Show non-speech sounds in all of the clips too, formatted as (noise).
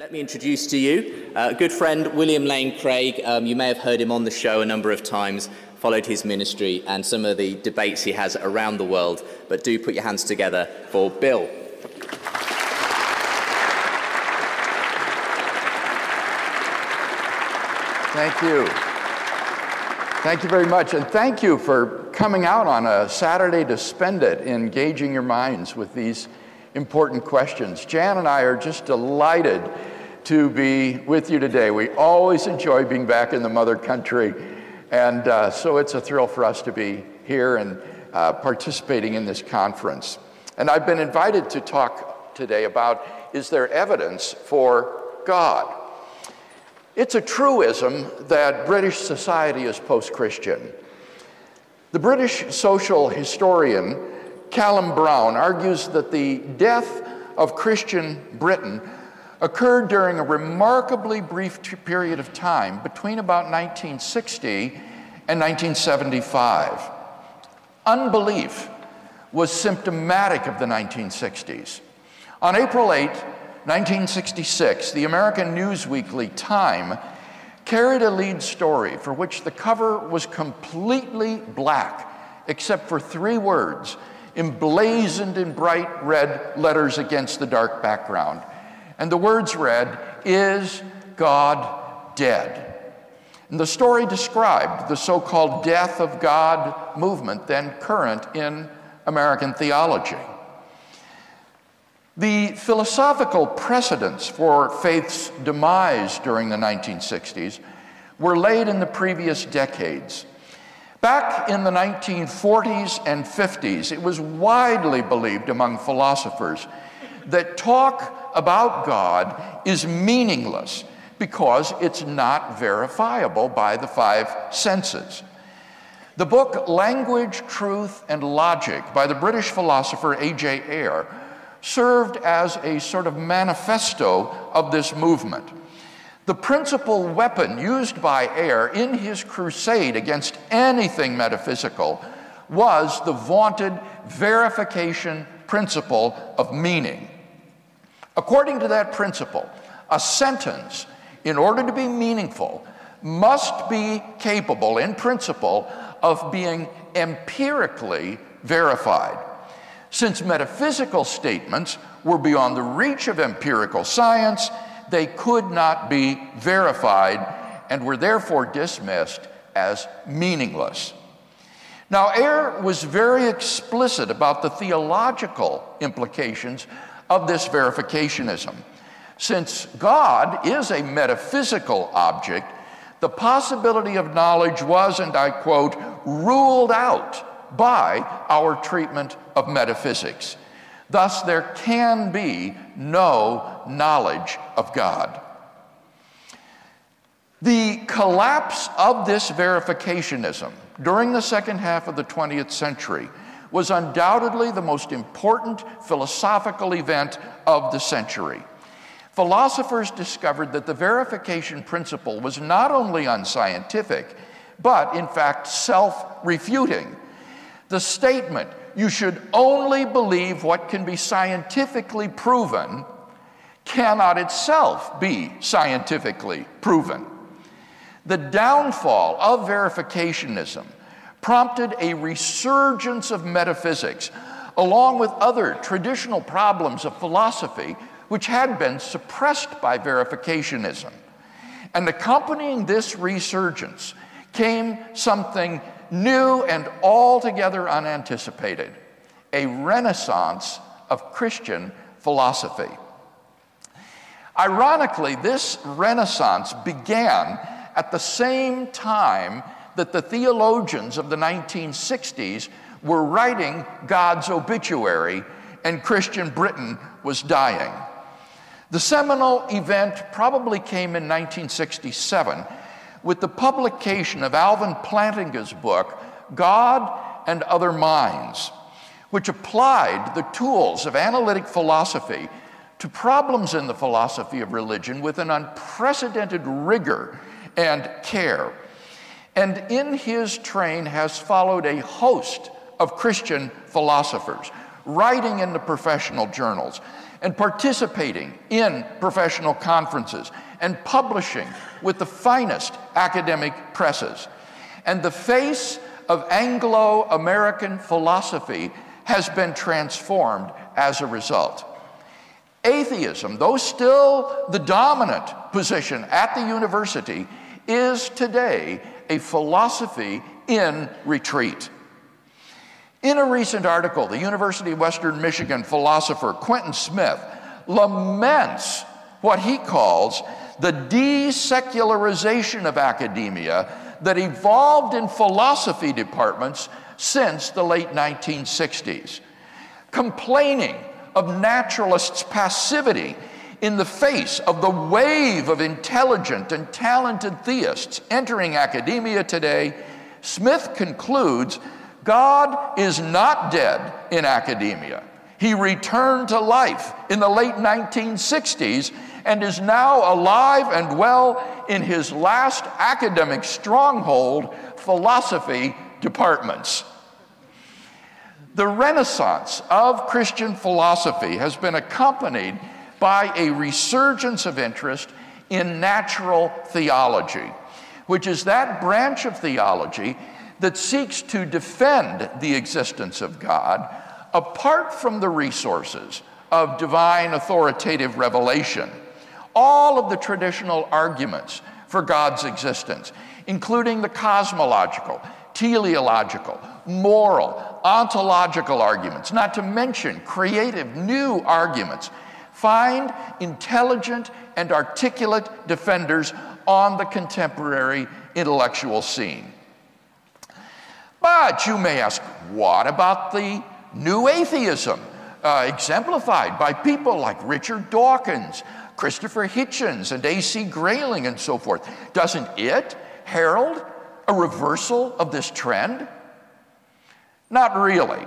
Let me introduce to you uh, a good friend, William Lane Craig. Um, you may have heard him on the show a number of times, followed his ministry and some of the debates he has around the world. But do put your hands together for Bill. Thank you. Thank you very much. And thank you for coming out on a Saturday to spend it engaging your minds with these important questions. Jan and I are just delighted to be with you today. We always enjoy being back in the mother country, and uh, so it's a thrill for us to be here and uh, participating in this conference. And I've been invited to talk today about is there evidence for God? It's a truism that British society is post Christian. The British social historian Callum Brown argues that the death of Christian Britain occurred during a remarkably brief period of time between about 1960 and 1975. Unbelief was symptomatic of the 1960s. On April 8, 1966, the American Newsweekly Time carried a lead story for which the cover was completely black, except for three words emblazoned in bright red letters against the dark background. And the words read, Is God dead? And the story described the so called death of God movement, then current in American theology. The philosophical precedents for faith's demise during the 1960s were laid in the previous decades. Back in the 1940s and 50s, it was widely believed among philosophers that talk about God is meaningless because it's not verifiable by the five senses. The book Language, Truth, and Logic by the British philosopher A.J. Ayer served as a sort of manifesto of this movement. The principal weapon used by Ayer in his crusade against anything metaphysical was the vaunted verification principle of meaning. According to that principle, a sentence, in order to be meaningful, must be capable, in principle, of being empirically verified. Since metaphysical statements were beyond the reach of empirical science, they could not be verified and were therefore dismissed as meaningless. Now, Ayer was very explicit about the theological implications of this verificationism. Since God is a metaphysical object, the possibility of knowledge was, and I quote, ruled out by our treatment of metaphysics. Thus, there can be no knowledge of God. The collapse of this verificationism during the second half of the 20th century was undoubtedly the most important philosophical event of the century. Philosophers discovered that the verification principle was not only unscientific, but in fact self refuting. The statement, you should only believe what can be scientifically proven, cannot itself be scientifically proven. The downfall of verificationism prompted a resurgence of metaphysics, along with other traditional problems of philosophy which had been suppressed by verificationism. And accompanying this resurgence came something new and altogether unanticipated a renaissance of Christian philosophy. Ironically, this renaissance began at the same time that the theologians of the 1960s were writing God's obituary and Christian Britain was dying. The seminal event probably came in 1967 with the publication of Alvin Plantinga's book, God and Other Minds, which applied the tools of analytic philosophy to problems in the philosophy of religion with an unprecedented rigor and care. And in his train has followed a host of Christian philosophers, writing in the professional journals, and participating in professional conferences and publishing with the finest academic presses. And the face of Anglo American philosophy has been transformed as a result. Atheism, though still the dominant position at the university, is today a philosophy in retreat. In a recent article, the University of Western Michigan philosopher Quentin Smith laments what he calls the desecularization of academia that evolved in philosophy departments since the late 1960s, complaining of naturalists' passivity in the face of the wave of intelligent and talented theists entering academia today. Smith concludes God is not dead in academia. He returned to life in the late 1960s and is now alive and well in his last academic stronghold, philosophy departments. The renaissance of Christian philosophy has been accompanied by a resurgence of interest in natural theology, which is that branch of theology that seeks to defend the existence of God apart from the resources of divine authoritative revelation. All of the traditional arguments for God's existence, including the cosmological, teleological, moral, ontological arguments, not to mention creative new arguments, find intelligent and articulate defenders on the contemporary intellectual scene. But you may ask, what about the new atheism uh, exemplified by people like Richard Dawkins, Christopher Hitchens, and A.C. Grayling, and so forth? Doesn't it herald a reversal of this trend? Not really.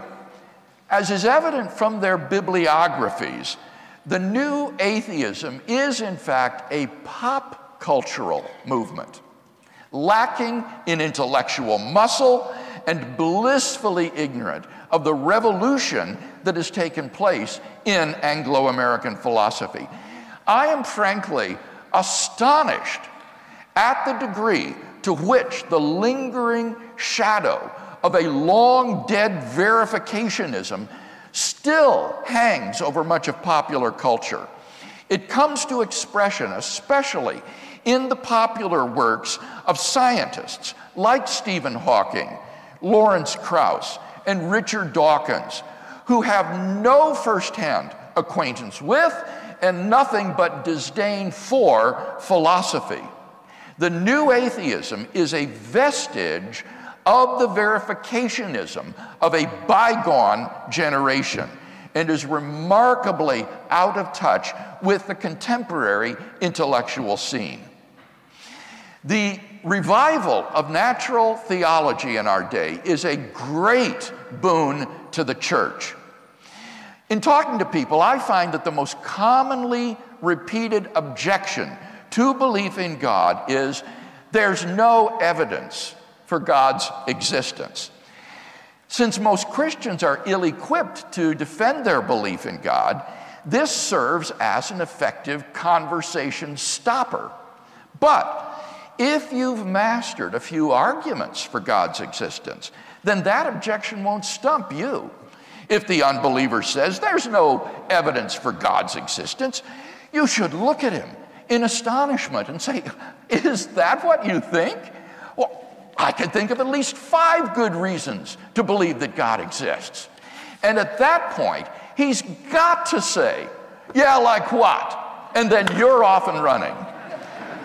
As is evident from their bibliographies, the new atheism is, in fact, a pop cultural movement, lacking in intellectual muscle and blissfully ignorant of the revolution that has taken place in Anglo American philosophy. I am frankly astonished at the degree to which the lingering shadow of a long dead verificationism still hangs over much of popular culture. It comes to expression, especially in the popular works of scientists like Stephen Hawking, Lawrence Krauss, and Richard Dawkins, who have no firsthand acquaintance with and nothing but disdain for philosophy. The new atheism is a vestige of the verificationism of a bygone generation and is remarkably out of touch with the contemporary intellectual scene. The revival of natural theology in our day is a great boon to the church. In talking to people, I find that the most commonly repeated objection to belief in God is there's no evidence for God's existence. Since most Christians are ill equipped to defend their belief in God, this serves as an effective conversation stopper. But if you've mastered a few arguments for God's existence, then that objection won't stump you. If the unbeliever says there's no evidence for God's existence, you should look at him in astonishment and say, Is that what you think? I can think of at least five good reasons to believe that God exists. And at that point, he's got to say, Yeah, like what? And then you're off and running.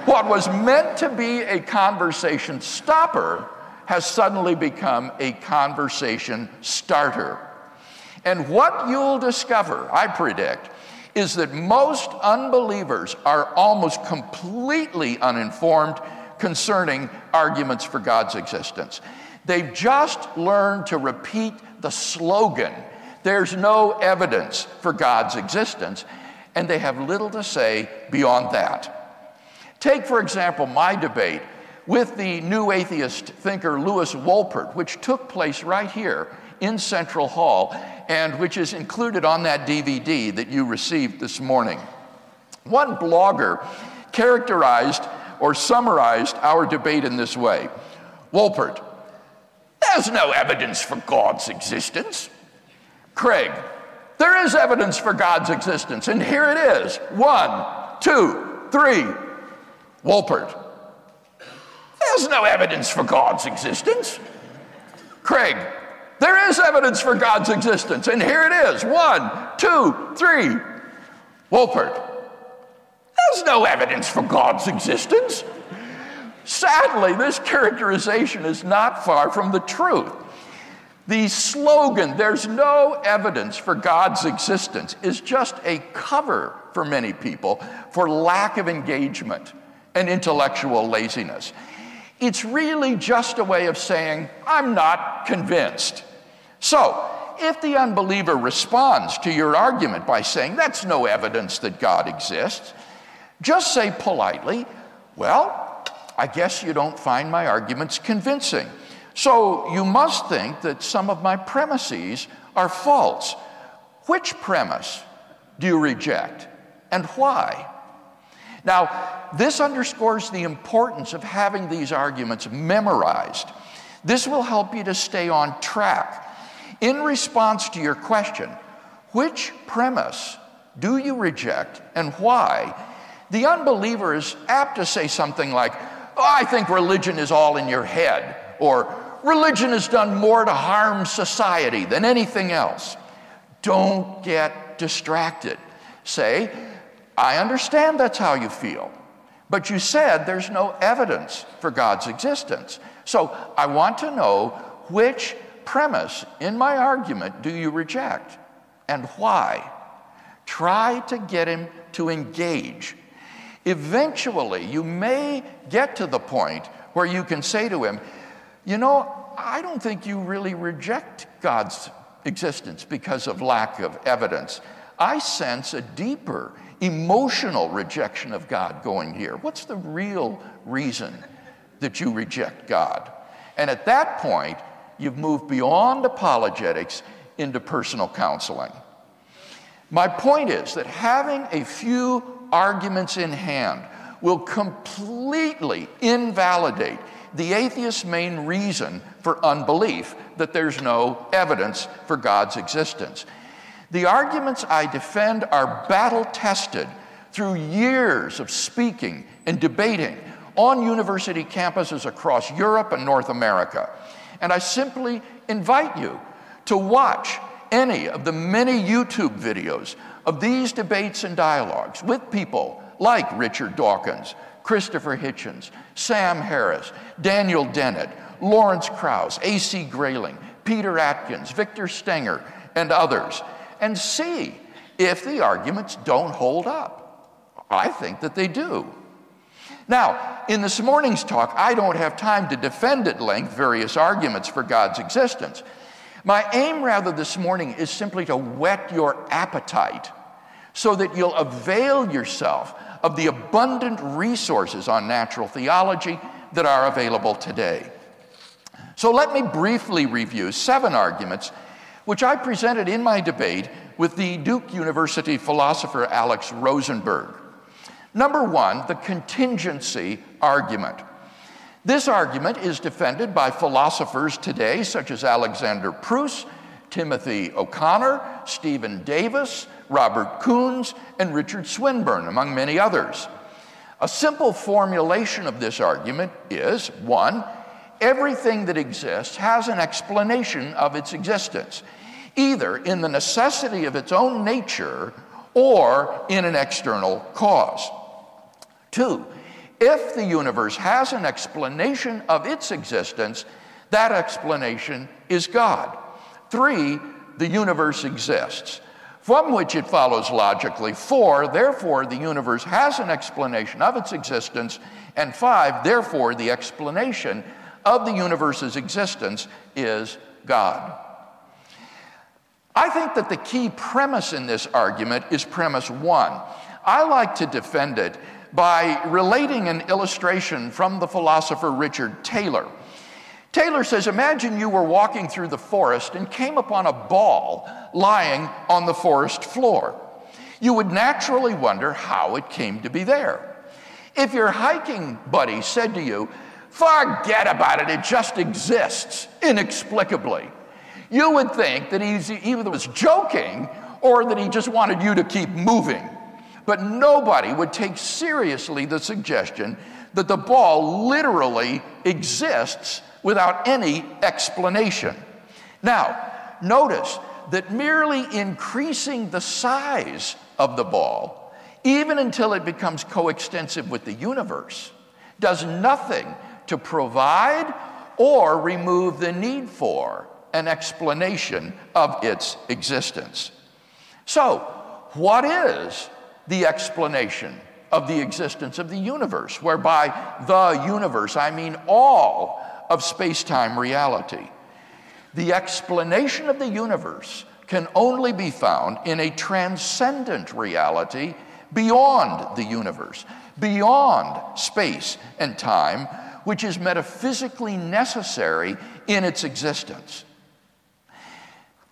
What was meant to be a conversation stopper has suddenly become a conversation starter. And what you'll discover, I predict, is that most unbelievers are almost completely uninformed concerning arguments for God's existence. They've just learned to repeat the slogan there's no evidence for God's existence, and they have little to say beyond that. Take, for example, my debate with the new atheist thinker Lewis Wolpert, which took place right here in Central Hall, and which is included on that DVD that you received this morning. One blogger characterized or summarized our debate in this way Wolpert, there's no evidence for God's existence. Craig, there is evidence for God's existence, and here it is. One, two, three. Wolpert, there's no evidence for God's existence. Craig, there is evidence for God's existence, and here it is. One, two, three. Wolpert, there's no evidence for God's existence. Sadly, this characterization is not far from the truth. The slogan, there's no evidence for God's existence, is just a cover for many people for lack of engagement and intellectual laziness. It's really just a way of saying, I'm not convinced. So, if the unbeliever responds to your argument by saying, That's no evidence that God exists, just say politely, Well, I guess you don't find my arguments convincing. So you must think that some of my premises are false. Which premise do you reject and why? Now, this underscores the importance of having these arguments memorized. This will help you to stay on track. In response to your question, which premise do you reject and why? The unbeliever is apt to say something like, oh, I think religion is all in your head, or religion has done more to harm society than anything else. Don't get distracted. Say, I understand that's how you feel, but you said there's no evidence for God's existence. So I want to know which premise in my argument do you reject and why? Try to get him to engage Eventually, you may get to the point where you can say to him, You know, I don't think you really reject God's existence because of lack of evidence. I sense a deeper emotional rejection of God going here. What's the real reason that you reject God? And at that point, you've moved beyond apologetics into personal counseling. My point is that having a few arguments in hand will completely invalidate the atheist's main reason for unbelief that there's no evidence for God's existence. The arguments I defend are battle tested through years of speaking and debating on university campuses across Europe and North America. And I simply invite you to watch any of the many YouTube videos of these debates and dialogues with people like Richard Dawkins, Christopher Hitchens, Sam Harris, Daniel Dennett, Lawrence Krauss, A.C. Grayling, Peter Atkins, Victor Stenger, and others, and see if the arguments don't hold up. I think that they do. Now, in this morning's talk, I don't have time to defend at length various arguments for God's existence. My aim, rather, this morning is simply to whet your appetite so that you'll avail yourself of the abundant resources on natural theology that are available today. So let me briefly review seven arguments which I presented in my debate with the Duke University philosopher Alex Rosenberg. Number one, the contingency argument. This argument is defended by philosophers today, such as Alexander Pruss, Timothy O'Connor, Stephen Davis, Robert Koons, and Richard Swinburne, among many others. A simple formulation of this argument is one, everything that exists has an explanation of its existence, either in the necessity of its own nature or in an external cause. Two, if the universe has an explanation of its existence, that explanation is God. Three, the universe exists from which it follows logically. Four, therefore, the universe has an explanation of its existence. And five, therefore, the explanation of the universe's existence is God. I think that the key premise in this argument is premise one. I like to defend it by relating an illustration from the philosopher Richard Taylor. Taylor says Imagine you were walking through the forest and came upon a ball lying on the forest floor. You would naturally wonder how it came to be there. If your hiking buddy said to you, Forget about it, it just exists inexplicably, you would think that he either was joking or that he just wanted you to keep moving. But nobody would take seriously the suggestion that the ball literally exists without any explanation. Now, notice that merely increasing the size of the ball, even until it becomes coextensive with the universe, does nothing to provide or remove the need for an explanation of its existence. So, what is the explanation of the existence of the universe, whereby the universe, I mean all of space time reality? The explanation of the universe can only be found in a transcendent reality beyond the universe, beyond space and time, which is metaphysically necessary in its existence.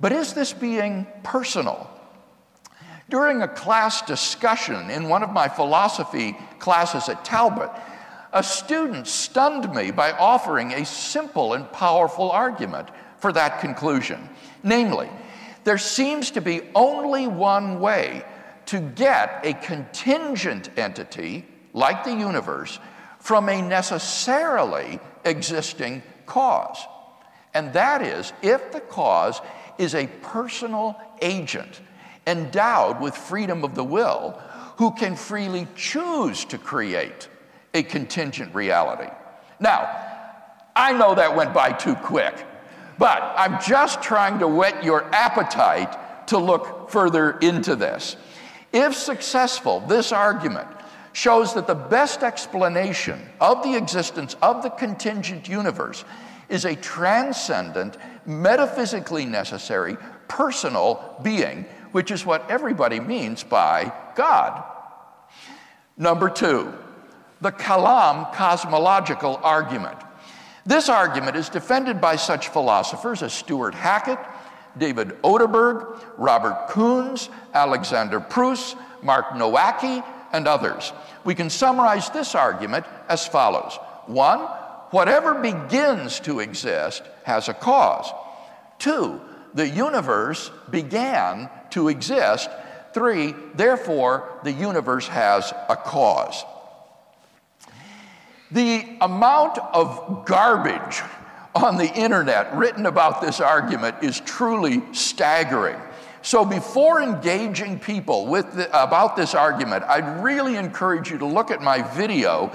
But is this being personal? During a class discussion in one of my philosophy classes at Talbot, a student stunned me by offering a simple and powerful argument for that conclusion. Namely, there seems to be only one way to get a contingent entity, like the universe, from a necessarily existing cause. And that is if the cause is a personal agent endowed with freedom of the will who can freely choose to create a contingent reality. Now, I know that went by too quick, but I'm just trying to whet your appetite to look further into this. If successful, this argument shows that the best explanation of the existence of the contingent universe is a transcendent, metaphysically necessary, personal being, which is what everybody means by God. Number two, the Kalam cosmological argument. This argument is defended by such philosophers as Stuart Hackett, David Oderberg, Robert Koons, Alexander Pruss, Mark Nowacki, and others. We can summarize this argument as follows one, whatever begins to exist has a cause. Two, the universe began to exist. Three, therefore, the universe has a cause. The amount of garbage on the internet written about this argument is truly staggering. So, before engaging people with the, about this argument, I'd really encourage you to look at my video,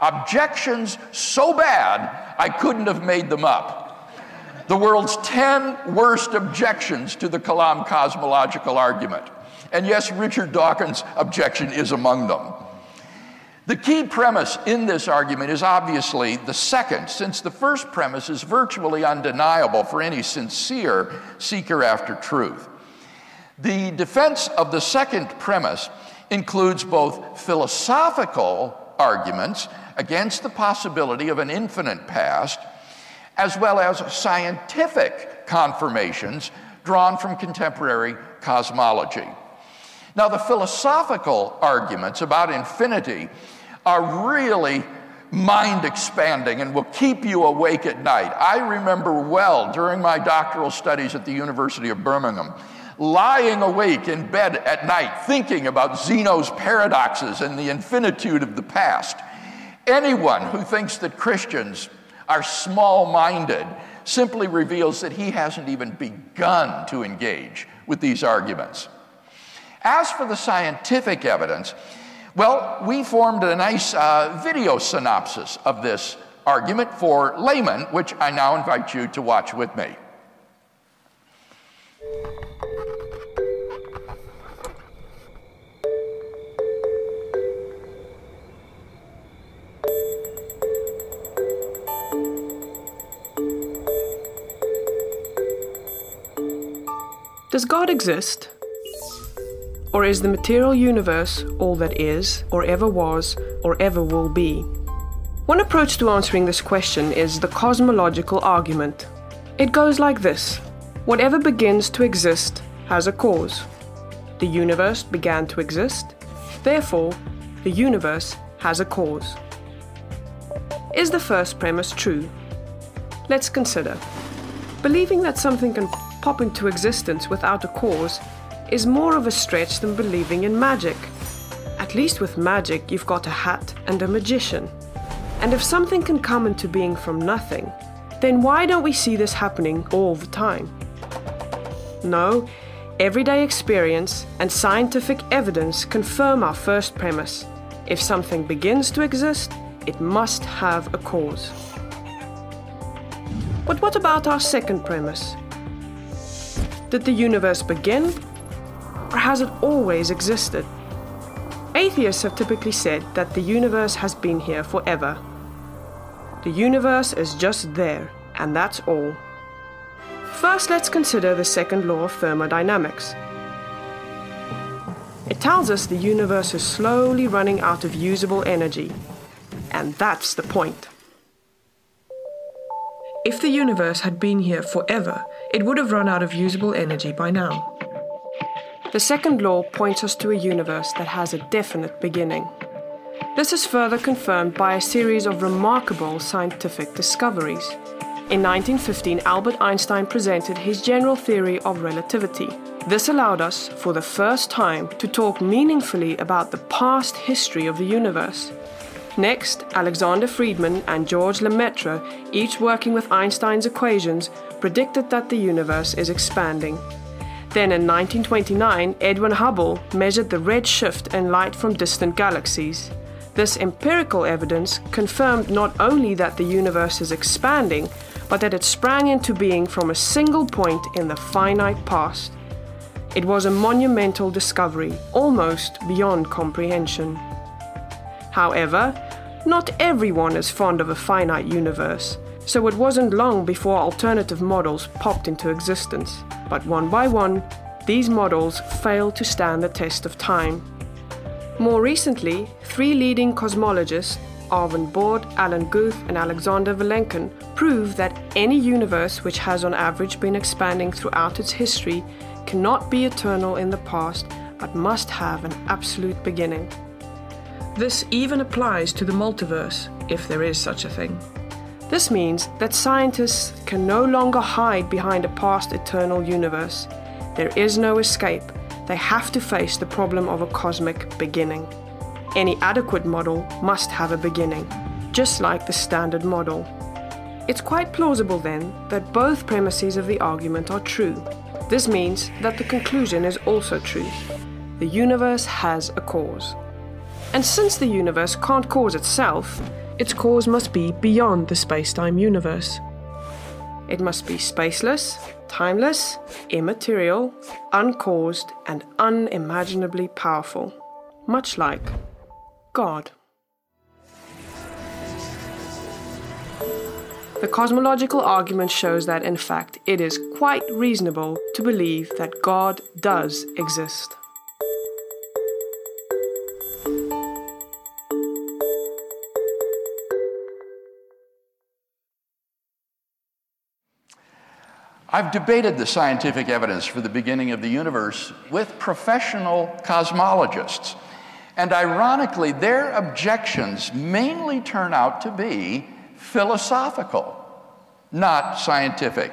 Objections So Bad I Couldn't Have Made Them Up. The world's 10 worst objections to the Kalam cosmological argument. And yes, Richard Dawkins' objection is among them. The key premise in this argument is obviously the second, since the first premise is virtually undeniable for any sincere seeker after truth. The defense of the second premise includes both philosophical arguments against the possibility of an infinite past, as well as scientific confirmations drawn from contemporary cosmology. Now, the philosophical arguments about infinity are really mind expanding and will keep you awake at night. I remember well during my doctoral studies at the University of Birmingham lying awake in bed at night thinking about Zeno's paradoxes and the infinitude of the past. Anyone who thinks that Christians are small minded simply reveals that he hasn't even begun to engage with these arguments. As for the scientific evidence, well, we formed a nice uh, video synopsis of this argument for laymen, which I now invite you to watch with me. Does God exist? Or is the material universe all that is, or ever was, or ever will be? One approach to answering this question is the cosmological argument. It goes like this Whatever begins to exist has a cause. The universe began to exist, therefore, the universe has a cause. Is the first premise true? Let's consider. Believing that something can pop into existence without a cause is more of a stretch than believing in magic. At least with magic, you've got a hat and a magician. And if something can come into being from nothing, then why don't we see this happening all the time? No, everyday experience and scientific evidence confirm our first premise. If something begins to exist, it must have a cause. But what about our second premise? Did the universe begin or has it always existed? Atheists have typically said that the universe has been here forever. The universe is just there, and that's all. First, let's consider the second law of thermodynamics. It tells us the universe is slowly running out of usable energy, and that's the point. If the universe had been here forever, it would have run out of usable energy by now. The second law points us to a universe that has a definite beginning. This is further confirmed by a series of remarkable scientific discoveries. In 1915, Albert Einstein presented his general theory of relativity. This allowed us, for the first time, to talk meaningfully about the past history of the universe. Next, Alexander Friedman and George Lemaitre, each working with Einstein's equations, predicted that the universe is expanding. Then in 1929, Edwin Hubble measured the red shift in light from distant galaxies. This empirical evidence confirmed not only that the universe is expanding, but that it sprang into being from a single point in the finite past. It was a monumental discovery, almost beyond comprehension. However, not everyone is fond of a finite universe, so it wasn't long before alternative models popped into existence. But one by one, these models failed to stand the test of time. More recently, three leading cosmologists, Arvind Borde, Alan Guth, and Alexander Vilenkin, prove that any universe which has on average been expanding throughout its history cannot be eternal in the past but must have an absolute beginning. This even applies to the multiverse, if there is such a thing. This means that scientists can no longer hide behind a past eternal universe. There is no escape. They have to face the problem of a cosmic beginning. Any adequate model must have a beginning, just like the standard model. It's quite plausible then that both premises of the argument are true. This means that the conclusion is also true. The universe has a cause. And since the universe can't cause itself, its cause must be beyond the space-time universe. It must be spaceless, timeless, immaterial, uncaused, and unimaginably powerful, much like God. The cosmological argument shows that, in fact, it is quite reasonable to believe that God does exist. I've debated the scientific evidence for the beginning of the universe with professional cosmologists. And ironically, their objections mainly turn out to be philosophical, not scientific.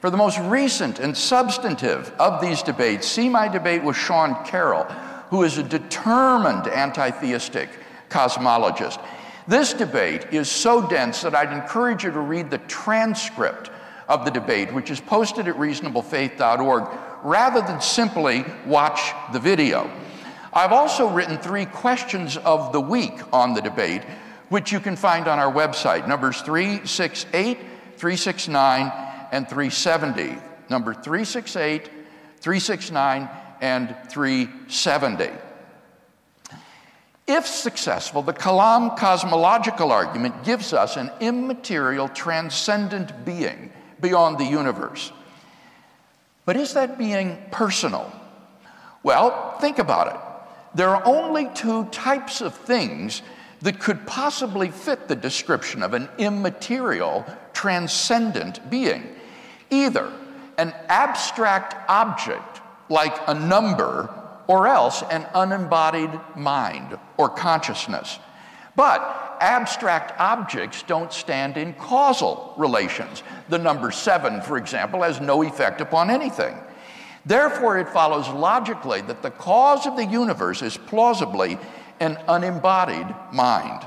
For the most recent and substantive of these debates, see my debate with Sean Carroll, who is a determined anti theistic cosmologist. This debate is so dense that I'd encourage you to read the transcript of the debate, which is posted at reasonablefaith.org, rather than simply watch the video. I've also written three questions of the week on the debate, which you can find on our website, numbers 368, 369, and 370. Number 368, 369, and 370. If successful, the Kalam cosmological argument gives us an immaterial, transcendent being beyond the universe. But is that being personal? Well, think about it. There are only two types of things that could possibly fit the description of an immaterial, transcendent being. Either an abstract object like a number, or else an unembodied mind or consciousness. But abstract objects don't stand in causal relations. The number seven, for example, has no effect upon anything. Therefore, it follows logically that the cause of the universe is plausibly an unembodied mind.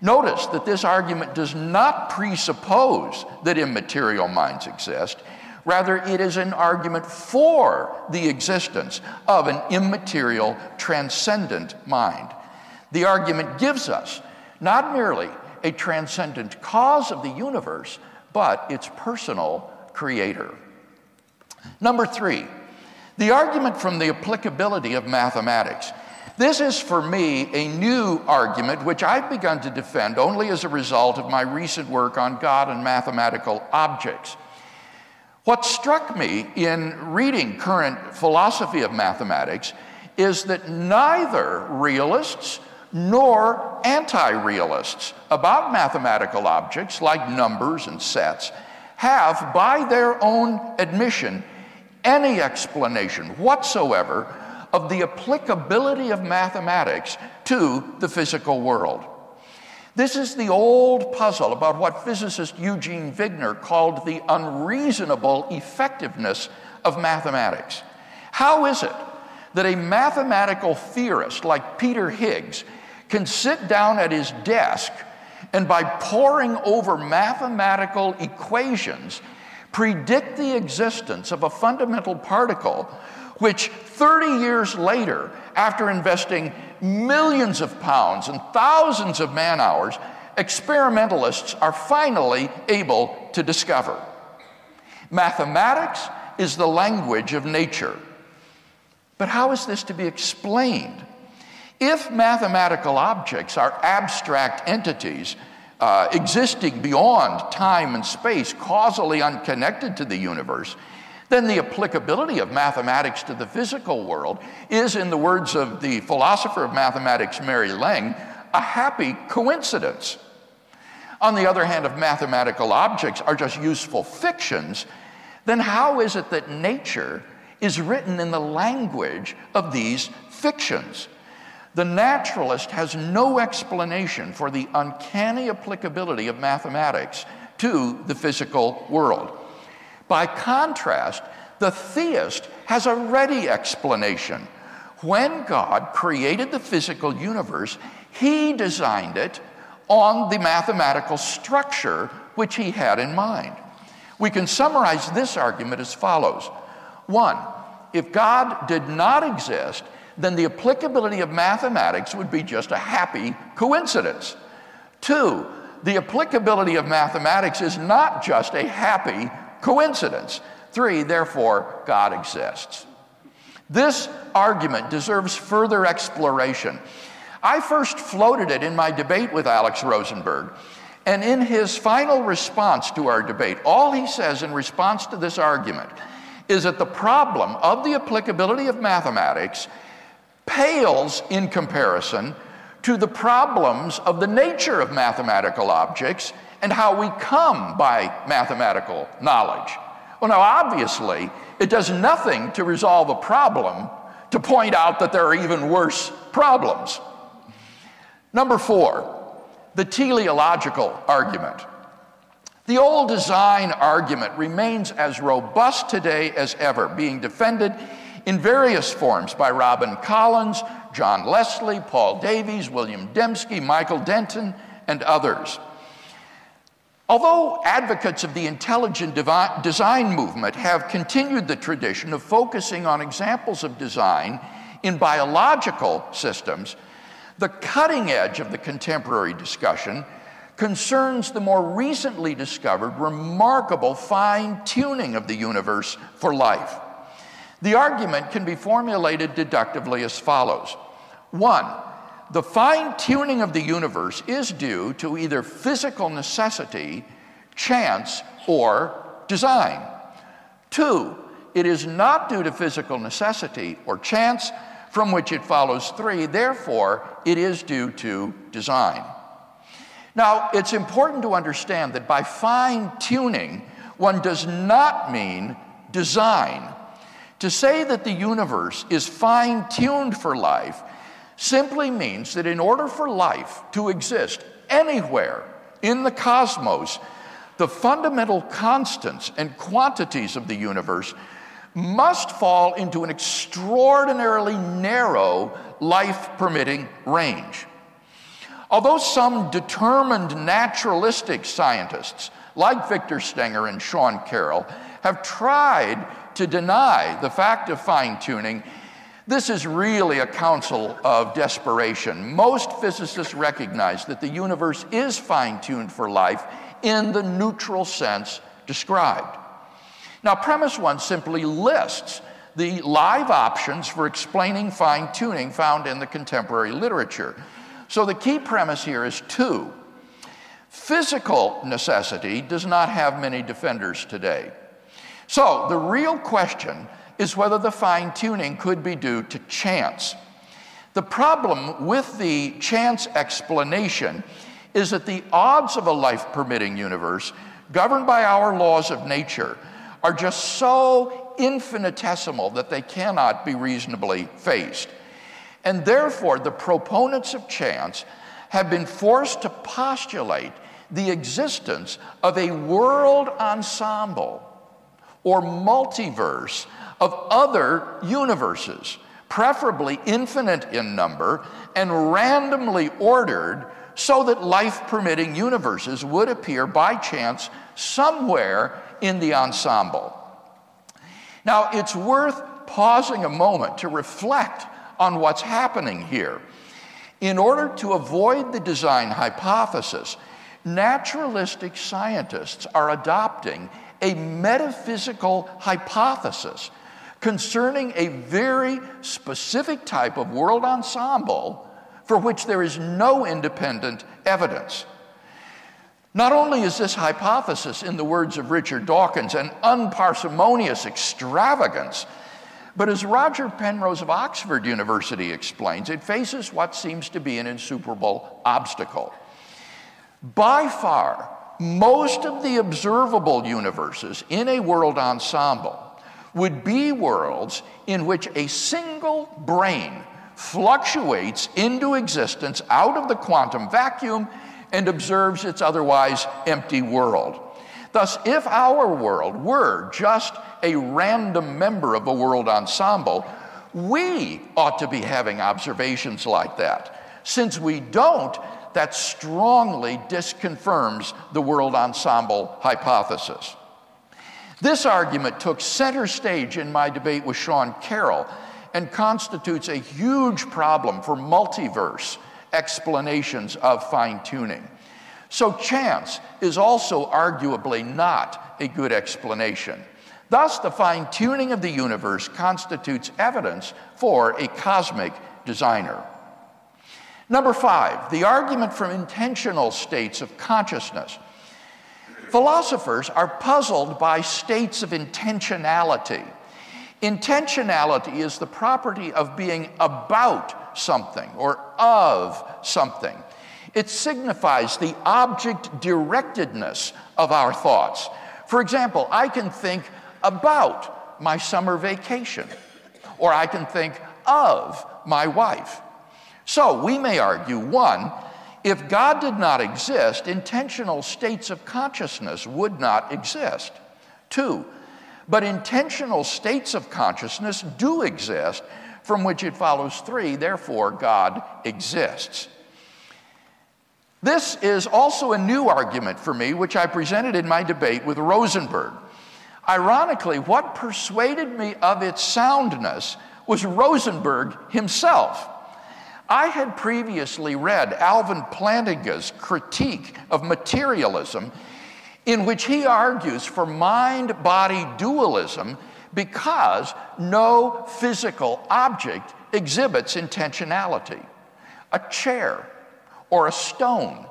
Notice that this argument does not presuppose that immaterial minds exist. Rather, it is an argument for the existence of an immaterial, transcendent mind. The argument gives us not merely a transcendent cause of the universe, but its personal creator. Number three, the argument from the applicability of mathematics. This is for me a new argument which I've begun to defend only as a result of my recent work on God and mathematical objects. What struck me in reading current philosophy of mathematics is that neither realists nor anti realists about mathematical objects like numbers and sets have, by their own admission, any explanation whatsoever of the applicability of mathematics to the physical world. This is the old puzzle about what physicist Eugene Wigner called the unreasonable effectiveness of mathematics. How is it that a mathematical theorist like Peter Higgs can sit down at his desk and by poring over mathematical equations predict the existence of a fundamental particle which 30 years later, after investing millions of pounds and thousands of man hours, experimentalists are finally able to discover. Mathematics is the language of nature. But how is this to be explained? If mathematical objects are abstract entities uh, existing beyond time and space, causally unconnected to the universe, then the applicability of mathematics to the physical world is, in the words of the philosopher of mathematics Mary Leng, a happy coincidence. On the other hand, if mathematical objects are just useful fictions, then how is it that nature is written in the language of these fictions? The naturalist has no explanation for the uncanny applicability of mathematics to the physical world. By contrast, the theist has a ready explanation. When God created the physical universe, he designed it on the mathematical structure which he had in mind. We can summarize this argument as follows One, if God did not exist, then the applicability of mathematics would be just a happy coincidence. Two, the applicability of mathematics is not just a happy coincidence. Three, therefore, God exists. This argument deserves further exploration. I first floated it in my debate with Alex Rosenberg, and in his final response to our debate, all he says in response to this argument is that the problem of the applicability of mathematics pales in comparison to the problems of the nature of mathematical objects and how we come by mathematical knowledge. Well, now, obviously, it does nothing to resolve a problem to point out that there are even worse problems. Number four, the teleological argument. The old design argument remains as robust today as ever, being defended in various forms by Robin Collins, John Leslie, Paul Davies, William Dembski, Michael Denton, and others. Although advocates of the intelligent design movement have continued the tradition of focusing on examples of design in biological systems, the cutting edge of the contemporary discussion concerns the more recently discovered remarkable fine tuning of the universe for life. The argument can be formulated deductively as follows One, the fine tuning of the universe is due to either physical necessity, chance, or design. Two, it is not due to physical necessity or chance, from which it follows three, therefore, it is due to design. Now, it's important to understand that by fine tuning, one does not mean design. To say that the universe is fine tuned for life simply means that in order for life to exist anywhere in the cosmos, the fundamental constants and quantities of the universe must fall into an extraordinarily narrow life permitting range. Although some determined naturalistic scientists, like Victor Stenger and Sean Carroll, have tried to deny the fact of fine tuning, this is really a counsel of desperation. Most physicists recognize that the universe is fine tuned for life in the neutral sense described. Now, premise one simply lists the live options for explaining fine tuning found in the contemporary literature. So the key premise here is two. Physical necessity does not have many defenders today. So the real question is whether the fine tuning could be due to chance. The problem with the chance explanation is that the odds of a life permitting universe, governed by our laws of nature, are just so infinitesimal that they cannot be reasonably faced. And therefore, the proponents of chance have been forced to postulate the existence of a world ensemble or multiverse of other universes, preferably infinite in number and randomly ordered so that life permitting universes would appear by chance somewhere in the ensemble. Now, it's worth pausing a moment to reflect on what's happening here. In order to avoid the design hypothesis, naturalistic scientists are adopting a metaphysical hypothesis concerning a very specific type of world ensemble for which there is no independent evidence. Not only is this hypothesis, in the words of Richard Dawkins, an unparsimonious extravagance, but as Roger Penrose of Oxford University explains, it faces what seems to be an insuperable obstacle. By far, most of the observable universes in a world ensemble would be worlds in which a single brain fluctuates into existence out of the quantum vacuum and observes its otherwise empty world. Thus, if our world were just a random member of a world ensemble, we ought to be having observations like that. Since we don't, that strongly disconfirms the world ensemble hypothesis. This argument took center stage in my debate with Sean Carroll and constitutes a huge problem for multiverse explanations of fine tuning. So, chance is also arguably not a good explanation. Thus, the fine tuning of the universe constitutes evidence for a cosmic designer. Number five, the argument from intentional states of consciousness. Philosophers are puzzled by states of intentionality. Intentionality is the property of being about something or of something. It signifies the object directedness of our thoughts. For example, I can think about my summer vacation, or I can think of my wife. So we may argue one, if God did not exist, intentional states of consciousness would not exist. Two, but intentional states of consciousness do exist, from which it follows three, therefore God exists. This is also a new argument for me, which I presented in my debate with Rosenberg. Ironically, what persuaded me of its soundness was Rosenberg himself. I had previously read Alvin Plantinga's critique of materialism, in which he argues for mind body dualism because no physical object exhibits intentionality. A chair or a stone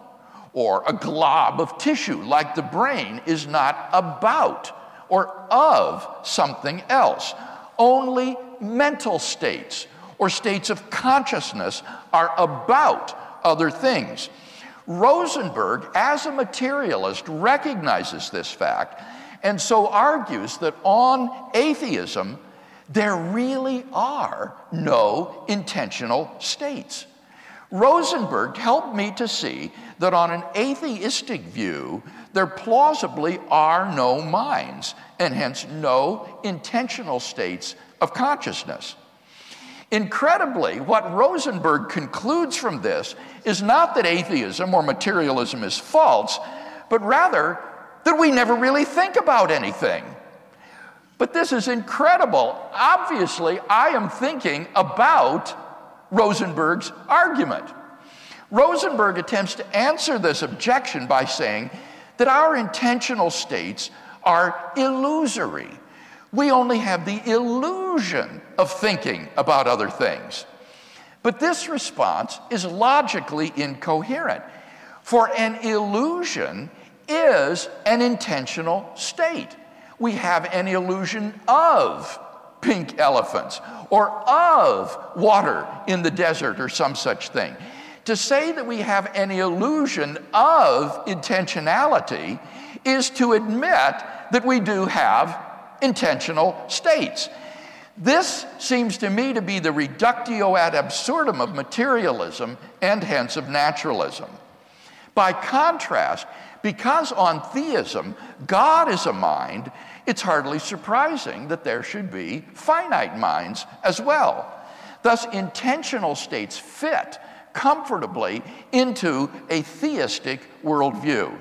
or a glob of tissue like the brain is not about or of something else. Only mental states or states of consciousness are about other things. Rosenberg, as a materialist, recognizes this fact and so argues that on atheism, there really are no intentional states. Rosenberg helped me to see that on an atheistic view, there plausibly are no minds, and hence no intentional states of consciousness. Incredibly, what Rosenberg concludes from this is not that atheism or materialism is false, but rather that we never really think about anything. But this is incredible. Obviously, I am thinking about Rosenberg's argument. Rosenberg attempts to answer this objection by saying that our intentional states are illusory. We only have the illusion of thinking about other things. But this response is logically incoherent, for an illusion is an intentional state. We have an illusion of pink elephants or of water in the desert or some such thing. To say that we have any illusion of intentionality is to admit that we do have intentional states. This seems to me to be the reductio ad absurdum of materialism and hence of naturalism. By contrast, because on theism, God is a mind, it's hardly surprising that there should be finite minds as well. Thus, intentional states fit comfortably into a theistic worldview.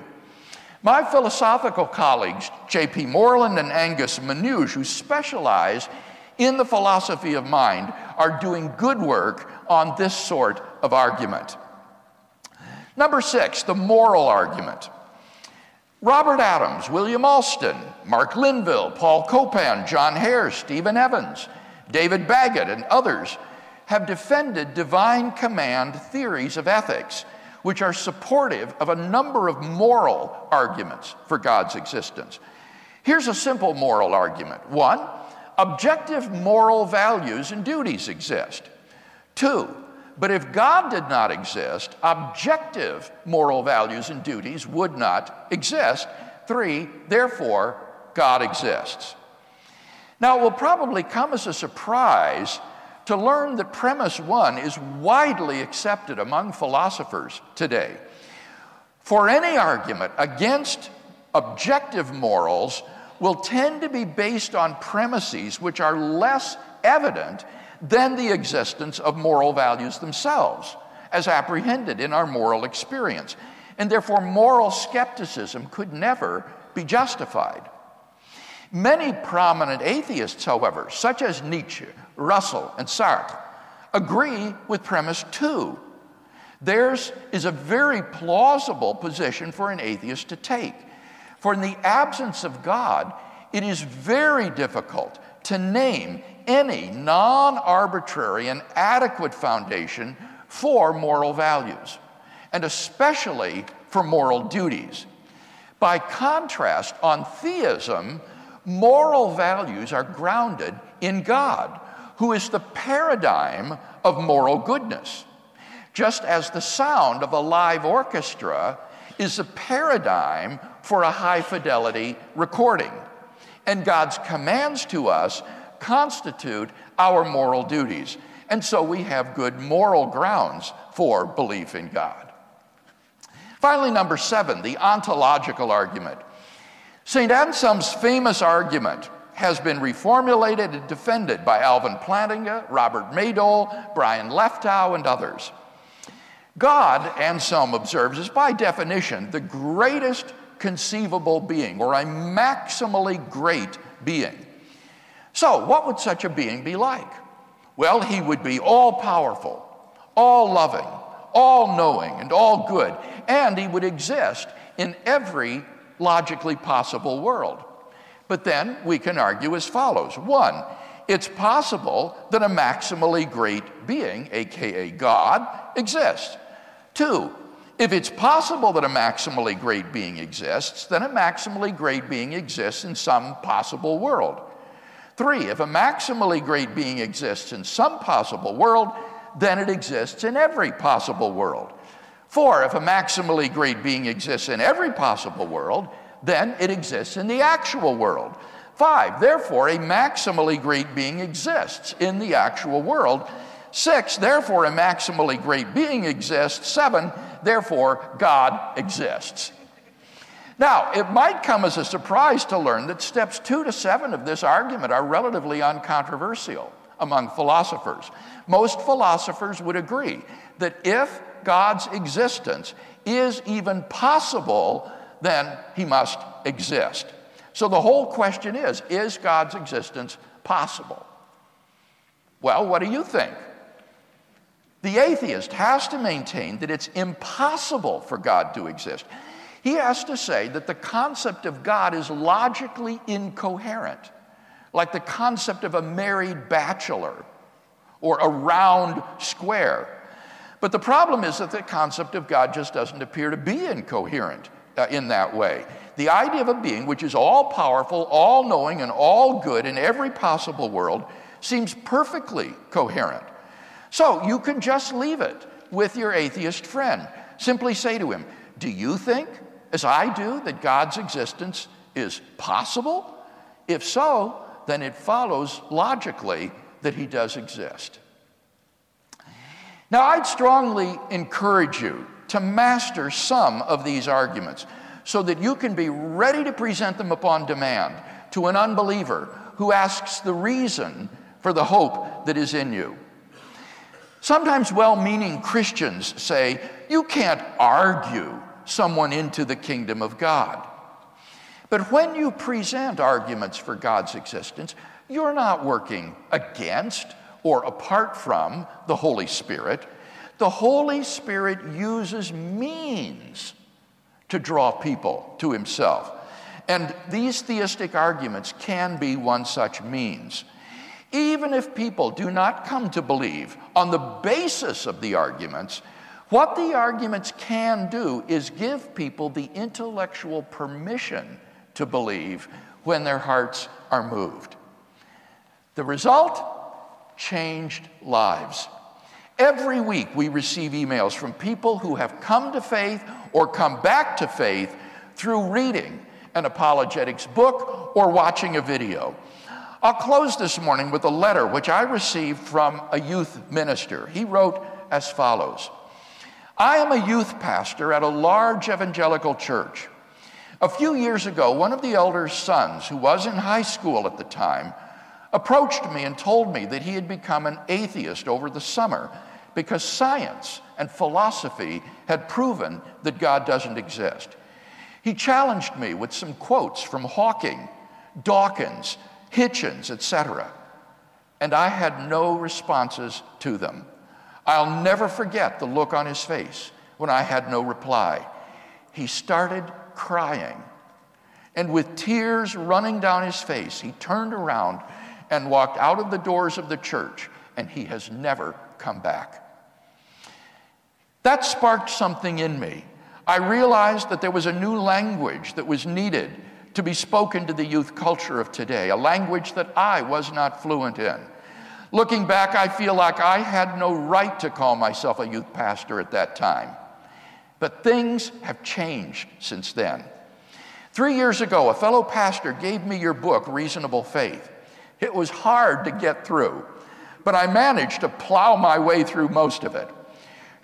My philosophical colleagues, J.P. Moreland and Angus Menuge, who specialize in the philosophy of mind, are doing good work on this sort of argument. Number six, the moral argument. Robert Adams, William Alston, Mark Linville, Paul Copan, John Hare, Stephen Evans, David Baggett, and others have defended divine command theories of ethics, which are supportive of a number of moral arguments for God's existence. Here's a simple moral argument one, objective moral values and duties exist. Two, but if God did not exist, objective moral values and duties would not exist. Three, therefore, God exists. Now, it will probably come as a surprise to learn that premise one is widely accepted among philosophers today. For any argument against objective morals will tend to be based on premises which are less evident than the existence of moral values themselves, as apprehended in our moral experience. And therefore, moral skepticism could never be justified. Many prominent atheists, however, such as Nietzsche, Russell, and Sartre, agree with premise two. Theirs is a very plausible position for an atheist to take. For in the absence of God, it is very difficult to name any non arbitrary and adequate foundation for moral values, and especially for moral duties. By contrast, on theism, moral values are grounded in God, who is the paradigm of moral goodness. Just as the sound of a live orchestra is a paradigm for a high fidelity recording. And God's commands to us constitute our moral duties. And so we have good moral grounds for belief in God. Finally, number seven, the ontological argument. St. Anselm's famous argument has been reformulated and defended by Alvin Plantinga, Robert Maydole, Brian Leftow, and others. God, Anselm observes, is by definition the greatest conceivable being, or a maximally great being. So, what would such a being be like? Well, he would be all powerful, all loving, all knowing, and all good, and he would exist in every logically possible world. But then we can argue as follows one, it's possible that a maximally great being, aka God, exists. Two, if it's possible that a maximally great being exists, then a maximally great being exists in some possible world. Three, if a maximally great being exists in some possible world, then it exists in every possible world. Four, if a maximally great being exists in every possible world, then it exists in the actual world. Five, therefore, a maximally great being exists in the actual world. Six, therefore, a maximally great being exists. Seven, therefore, God exists. Now, it might come as a surprise to learn that steps two to seven of this argument are relatively uncontroversial among philosophers. Most philosophers would agree that if God's existence is even possible, then he must exist. So the whole question is is God's existence possible? Well, what do you think? The atheist has to maintain that it's impossible for God to exist. He has to say that the concept of God is logically incoherent, like the concept of a married bachelor or a round square. But the problem is that the concept of God just doesn't appear to be incoherent uh, in that way. The idea of a being which is all powerful, all knowing, and all good in every possible world seems perfectly coherent. So you can just leave it with your atheist friend. Simply say to him, Do you think, as I do, that God's existence is possible? If so, then it follows logically that he does exist. Now, I'd strongly encourage you to master some of these arguments so that you can be ready to present them upon demand to an unbeliever who asks the reason for the hope that is in you. Sometimes well meaning Christians say, You can't argue someone into the kingdom of God. But when you present arguments for God's existence, you're not working against or apart from the Holy Spirit. The Holy Spirit uses means to draw people to Himself. And these theistic arguments can be one such means. Even if people do not come to believe on the basis of the arguments, what the arguments can do is give people the intellectual permission to believe when their hearts are moved. The result? Changed lives. Every week we receive emails from people who have come to faith or come back to faith through reading an apologetics book or watching a video. I'll close this morning with a letter which I received from a youth minister. He wrote as follows I am a youth pastor at a large evangelical church. A few years ago, one of the elders' sons, who was in high school at the time, approached me and told me that he had become an atheist over the summer because science and philosophy had proven that God doesn't exist. He challenged me with some quotes from Hawking, Dawkins, Hitchens, etc. And I had no responses to them. I'll never forget the look on his face when I had no reply. He started crying. And with tears running down his face, he turned around and walked out of the doors of the church, and he has never come back. That sparked something in me. I realized that there was a new language that was needed to be spoken to the youth culture of today, a language that I was not fluent in. Looking back, I feel like I had no right to call myself a youth pastor at that time. But things have changed since then. Three years ago, a fellow pastor gave me your book, Reasonable Faith. It was hard to get through, but I managed to plow my way through most of it.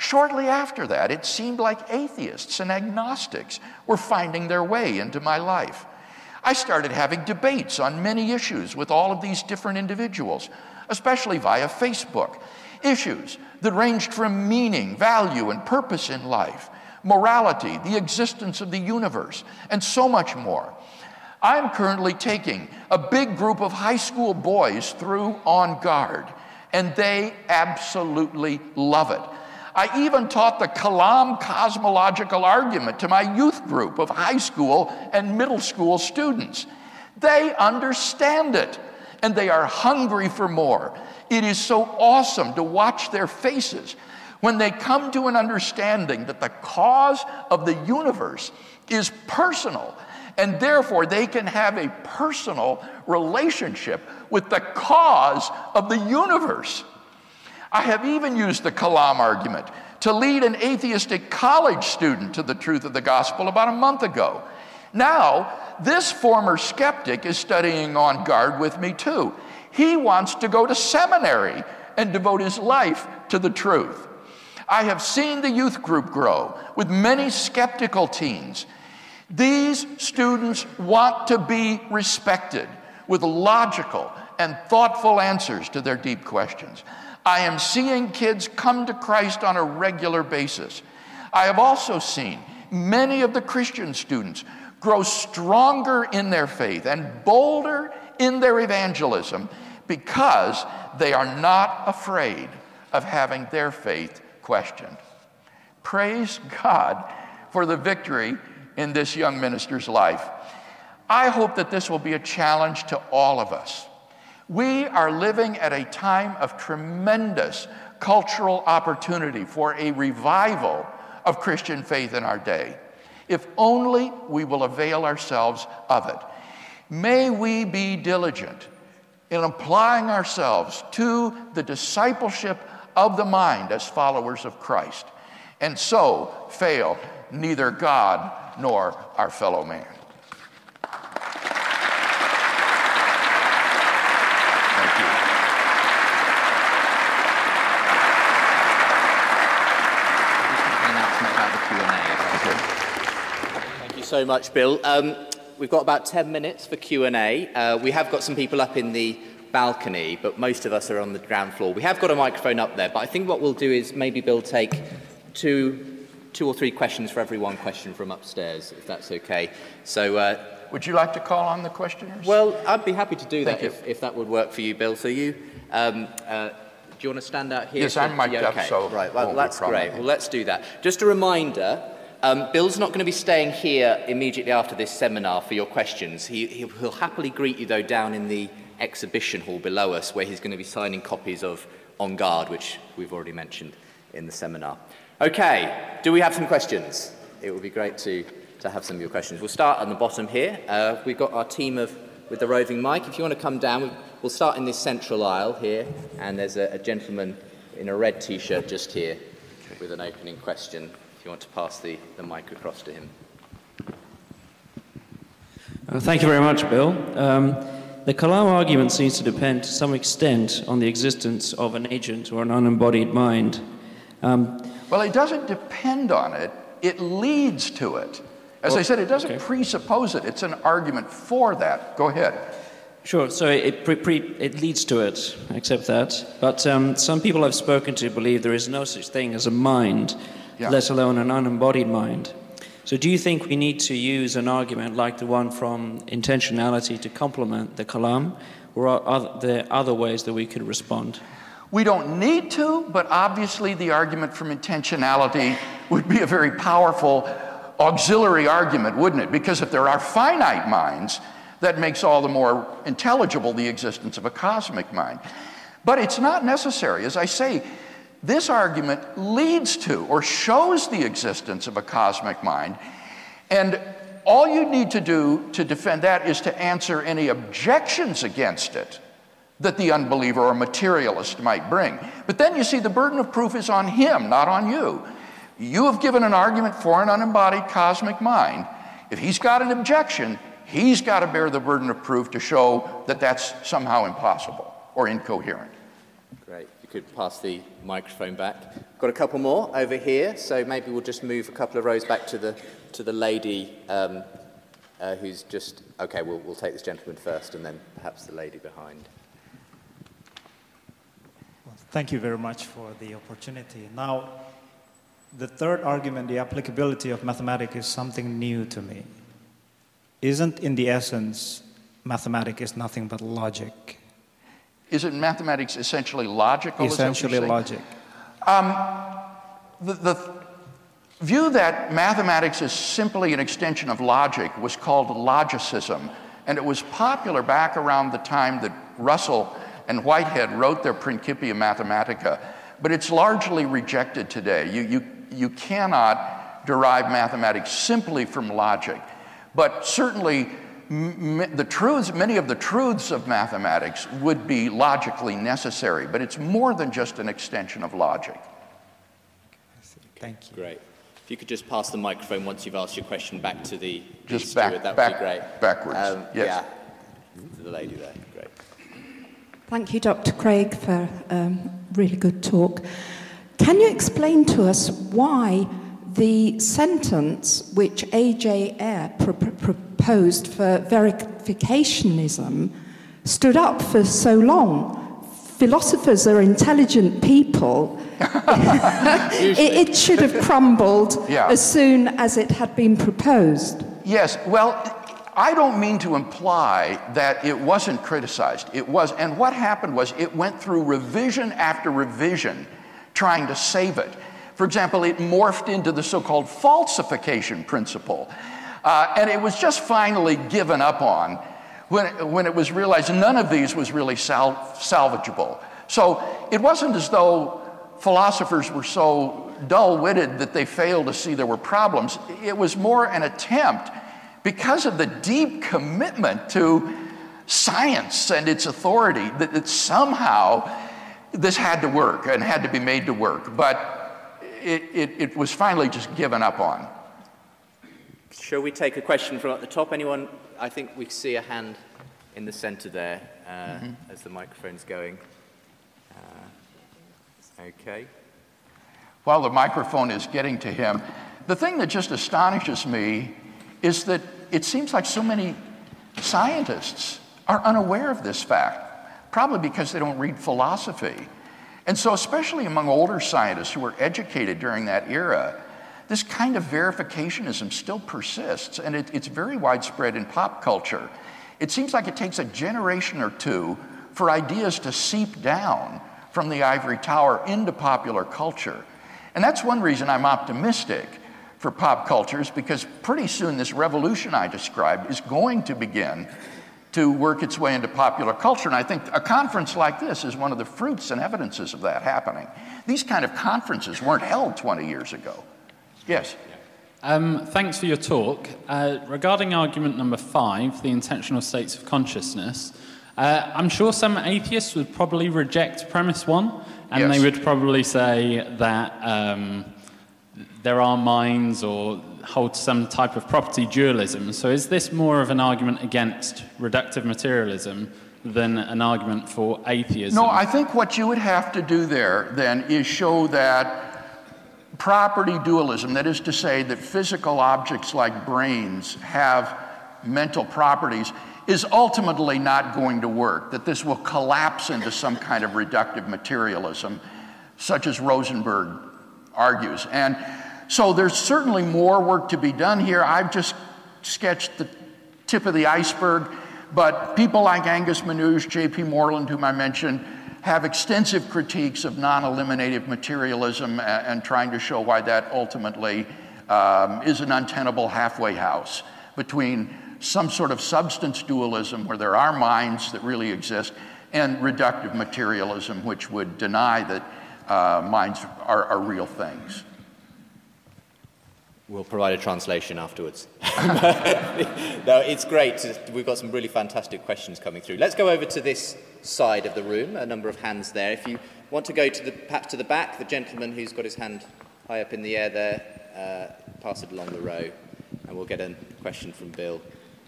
Shortly after that, it seemed like atheists and agnostics were finding their way into my life. I started having debates on many issues with all of these different individuals, especially via Facebook. Issues that ranged from meaning, value, and purpose in life, morality, the existence of the universe, and so much more. I'm currently taking a big group of high school boys through On Guard, and they absolutely love it. I even taught the Kalam cosmological argument to my youth group of high school and middle school students. They understand it and they are hungry for more. It is so awesome to watch their faces when they come to an understanding that the cause of the universe is personal And therefore, they can have a personal relationship with the cause of the universe. I have even used the Kalam argument to lead an atheistic college student to the truth of the gospel about a month ago. Now, this former skeptic is studying on guard with me too. He wants to go to seminary and devote his life to the truth. I have seen the youth group grow with many skeptical teens. These students want to be respected with logical and thoughtful answers to their deep questions. I am seeing kids come to Christ on a regular basis. I have also seen many of the Christian students grow stronger in their faith and bolder in their evangelism because they are not afraid of having their faith questioned. Praise God for the victory in this young minister's life. I hope that this will be a challenge to all of us. We are living at a time of tremendous cultural opportunity for a revival of Christian faith in our day. If only we will avail ourselves of it. May we be diligent in applying ourselves to the discipleship of the mind as followers of Christ, and so fail neither God nor our fellow man. Thank you. announcement about the Q&A. Thank you so much, Bill. Um, we've got about 10 minutes for Q&A. Uh, we have got some people up in the balcony, but most of us are on the ground floor. We have got a microphone up there, but I think what we'll do is maybe Bill take two, two or three questions for every one question from upstairs, if that's okay. So, uh, Would you like to call on the questioners? well, I'd be happy to do that Thank you. if, if that would work for you, Bill. So you, um, uh, do you want to stand out here? Yes, I'm mic'd Yeah, up, so right. Well, won't be a that's great. Well, let's do that. Just a reminder. Um, Bill's not going to be staying here immediately after this seminar for your questions. He, he'll, happily greet you, though, down in the exhibition hall below us, where he's going to be signing copies of On Guard, which we've already mentioned in the seminar. Okay, do we have some questions? It would be great to, to have some of your questions. We'll start on the bottom here. Uh, we've got our team of with the roving mic. If you want to come down, we'll start in this central aisle here, and there's a, a gentleman in a red T-shirt just here with an opening question. If you want to pass the, the mic across to him. Uh, Thank you very much, Bill. Um, the Kalam argument seems to depend to some extent on the existence of an agent or an unembodied mind. Um, Well, it doesn't depend on it, it leads to it. As I said, it doesn't okay. presuppose it, it's an argument for that. Go ahead. sure, so it, pre- pre- it leads to it, I accept that. But um, some people I've spoken to believe there is no such thing as a mind, Yeah. let alone an unembodied mind. So, do you think we need to use an argument like the one from intentionality to complement the Kalam, or are there other ways that we could respond? We don't need to, but obviously the argument from intentionality would be a very powerful auxiliary argument, wouldn't it? Because if there are finite minds, that makes all the more intelligible the existence of a cosmic mind. But it's not necessary. As I say, this argument leads to or shows the existence of a cosmic mind. And all you need to do to defend that is to answer any objections against it that the unbeliever or materialist might bring. But then you see the burden of proof is on him, not on you. You have given an argument for an unembodied cosmic mind. If he's got an objection, he's got to bear the burden of proof to show that that's somehow impossible or incoherent. Could pass the microphone back. Got a couple more over here, so maybe we'll just move a couple of rows back to the to the lady um, uh, who's just okay. We'll we'll take this gentleman first, and then perhaps the lady behind. Well, Thank you very much for the opportunity. Now, the third argument, the applicability of mathematics, is something new to me. Isn't, in the essence, mathematics is nothing but logic? Isn't mathematics essentially logical? is that what you're Essentially logic. Um, the, the view that mathematics is simply an extension of logic was called logicism, and it was popular back around the time that Russell and Whitehead wrote their Principia Mathematica, but it's largely rejected today. You, you, you cannot derive mathematics simply from logic. But certainly, the truths, many of the truths of mathematics would be logically necessary, but it's more than just an extension of logic. Thank you. Great. If you could just pass the microphone once you've asked your question back to the, just the back, steward, that back, would be great. Backwards. Um, yes. Yeah. To the lady there. Great. Thank you, Dr. Craig, for a um, really good talk. Can you explain to us why the sentence which A.J. Ayer pr- pr- proposed for verificationism stood up for so long? Philosophers are intelligent people. (laughs) it, it, should have crumbled yeah. as soon as it had been proposed. Yes, well, I don't mean to imply that it wasn't criticized. It was, and what happened was it went through revision after revision trying to save it. For example, it morphed into the so called falsification principle. Uh, and it was just finally given up on when, when it was realized none of these was really sal- salvageable. So it wasn't as though philosophers were so dull witted that they failed to see there were problems. It was more an attempt because of the deep commitment to science and its authority that, that somehow this had to work and had to be made to work. But it, it, it was finally just given up on. Shall we take a question from at the top? Anyone? I think we see a hand in the center there uh, mm-hmm. as the microphone's going. Uh, okay. While the microphone is getting to him, the thing that just astonishes me is that it seems like so many scientists are unaware of this fact, probably because they don't read philosophy. And so, especially among older scientists who were educated during that era, this kind of verificationism still persists, and it, it's very widespread in pop culture. It seems like it takes a generation or two for ideas to seep down from the ivory tower into popular culture. And that's one reason I'm optimistic for pop cultures because pretty soon this revolution I described is going to begin to work its way into popular culture. And I think a conference like this is one of the fruits and evidences of that happening. These kind of conferences weren't held 20 years ago. Yes? Um, thanks for your talk. Uh, regarding argument number five, the intentional states of consciousness, uh, I'm sure some atheists would probably reject premise one, and yes. they would probably say that. Um, there are minds or hold some type of property dualism. So is this more of an argument against reductive materialism than an argument for atheism? No, I think what you would have to do there then is show that property dualism, that is to say, that physical objects like brains have mental properties, is ultimately not going to work, that this will collapse into some kind of reductive materialism, such as Rosenberg argues. And so there's certainly more work to be done here. I've just sketched the tip of the iceberg, but people like Angus Menuge, J.P. Moreland, whom I mentioned, have extensive critiques of non eliminative materialism and, and, trying to show why that ultimately um, is an untenable halfway house between some sort of substance dualism where there are minds that really exist and reductive materialism, which would deny that uh, minds are, are real things. We'll provide a translation afterwards. (laughs) no, it's great. We've got some really fantastic questions coming through. Let's go over to this side of the room. A number of hands there. If you want to go to the perhaps to the back, the gentleman who's got his hand high up in the air there, uh, pass it along the row, and we'll get a question from Bill.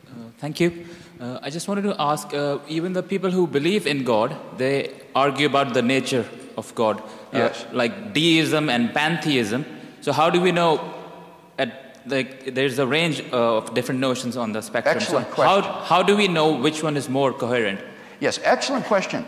Uh, thank you. Uh, I just wanted to ask uh, even the people who believe in God, they argue about the nature of God, uh, yes. like deism and pantheism. So, how do we know at like there's a range uh, of different notions on the spectrum. Excellent so question. How, how do we know which one is more coherent? Yes, excellent question.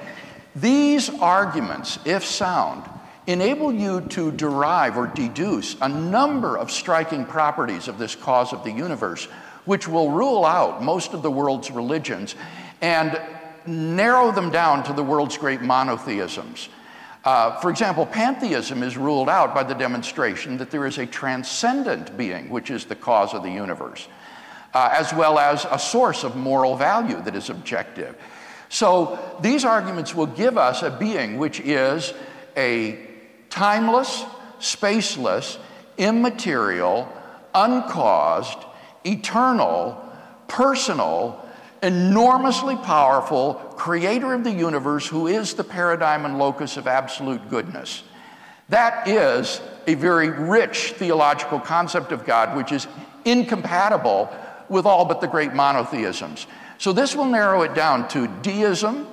These arguments, if sound, enable you to derive or deduce a number of striking properties of this cause of the universe, which will rule out most of the world's religions and narrow them down to the world's great monotheisms. Uh, for example, pantheism is ruled out by the demonstration that there is a transcendent being, which is the cause of the universe, uh, as well as a source of moral value that is objective. So these arguments will give us a being which is a timeless, spaceless, immaterial, uncaused, eternal, personal, enormously powerful creator of the universe who is the paradigm and locus of absolute goodness. That is a very rich theological concept of God, which is incompatible with all but the great monotheisms. So this will narrow it down to deism,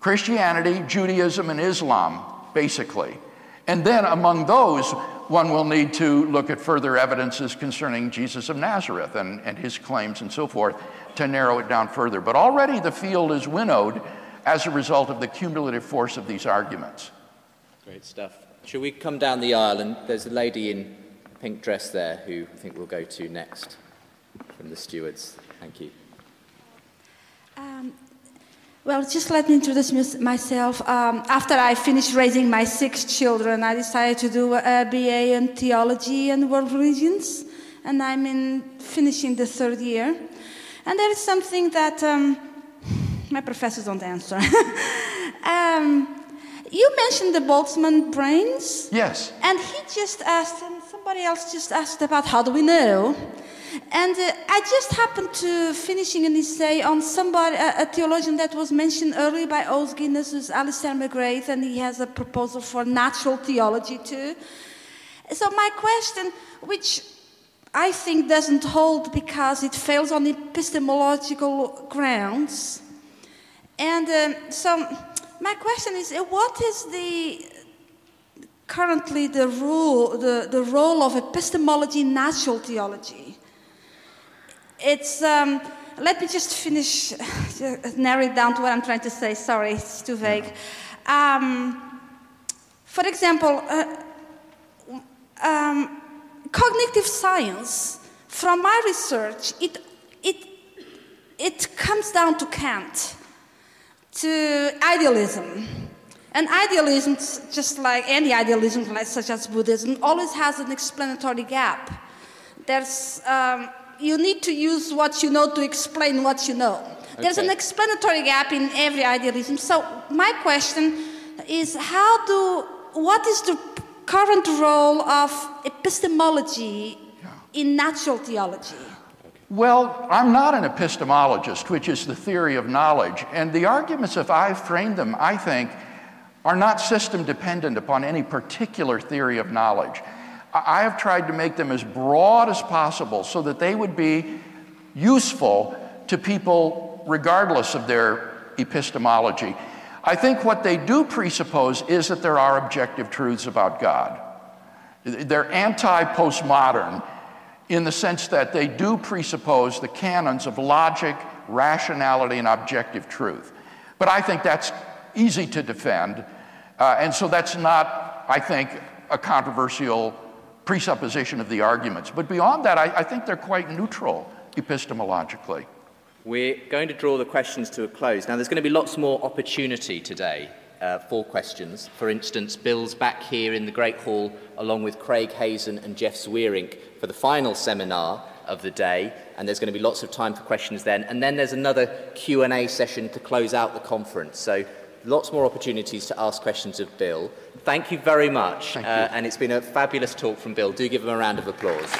Christianity, Judaism, and Islam, basically. And then among those, one will need to look at further evidences concerning Jesus of Nazareth and, and his claims and so forth to narrow it down further. But already the field is winnowed as a result of the cumulative force of these arguments. Great stuff. Shall we come down the aisle? And there's a lady in pink dress there who I think we'll go to next from the stewards. Thank you. Um, well, just let me introduce myself. Um, after I finished raising my six children, I decided to do a BA in theology and world religions, and I'm in finishing the third year. And there is something that um, my professors don't answer. (laughs) um, you mentioned the Boltzmann brains. Yes. And he just asked, and somebody else just asked about how do we know? And uh, I just happened to finishing an essay on somebody, a, a theologian that was mentioned earlier by Os Guinness, who's Alister McGrath, and he has a proposal for natural theology too. So my question, which I think doesn't hold because it fails on epistemological grounds. And um, so my question is, uh, what is the currently the rule, the, the role of epistemology in natural theology? It's, um, let me just finish, (laughs) narrow it down to what I'm trying to say. Sorry, it's too vague. Um, for example, uh, um, cognitive science, from my research, it, it, it comes down to Kant, to idealism. And idealism, just like any idealism, like, such as Buddhism, always has an explanatory gap. There's, um, you need to use what you know to explain what you know. Okay. There's an explanatory gap in every idealism. So my question is how do, what is the current role of epistemology in natural theology? Well, I'm not an epistemologist, which is the theory of knowledge. And the arguments, if I framed them, I think, are not system dependent upon any particular theory of knowledge. I have tried to make them as broad as possible so that they would be useful to people regardless of their epistemology. I think what they do presuppose is that there are objective truths about God. They're anti postmodern in the sense that they do presuppose the canons of logic, rationality, and objective truth. But I think that's easy to defend, uh, and so that's not, I think, a controversial presupposition of the arguments. But beyond that, I, I think they're quite neutral epistemologically. We're going to draw the questions to a close. Now, there's going to be lots more opportunity today uh, for questions. For instance, Bill's back here in the Great Hall along with Craig Hazen and Jeff Zweerink for the final seminar of the day, and there's going to be lots of time for questions then. And then there's another Q&A session to close out the conference. So lots more opportunities to ask questions of Bill. Thank you very much. Uh, and it's been a fabulous talk from Bill. Do give him a round of applause.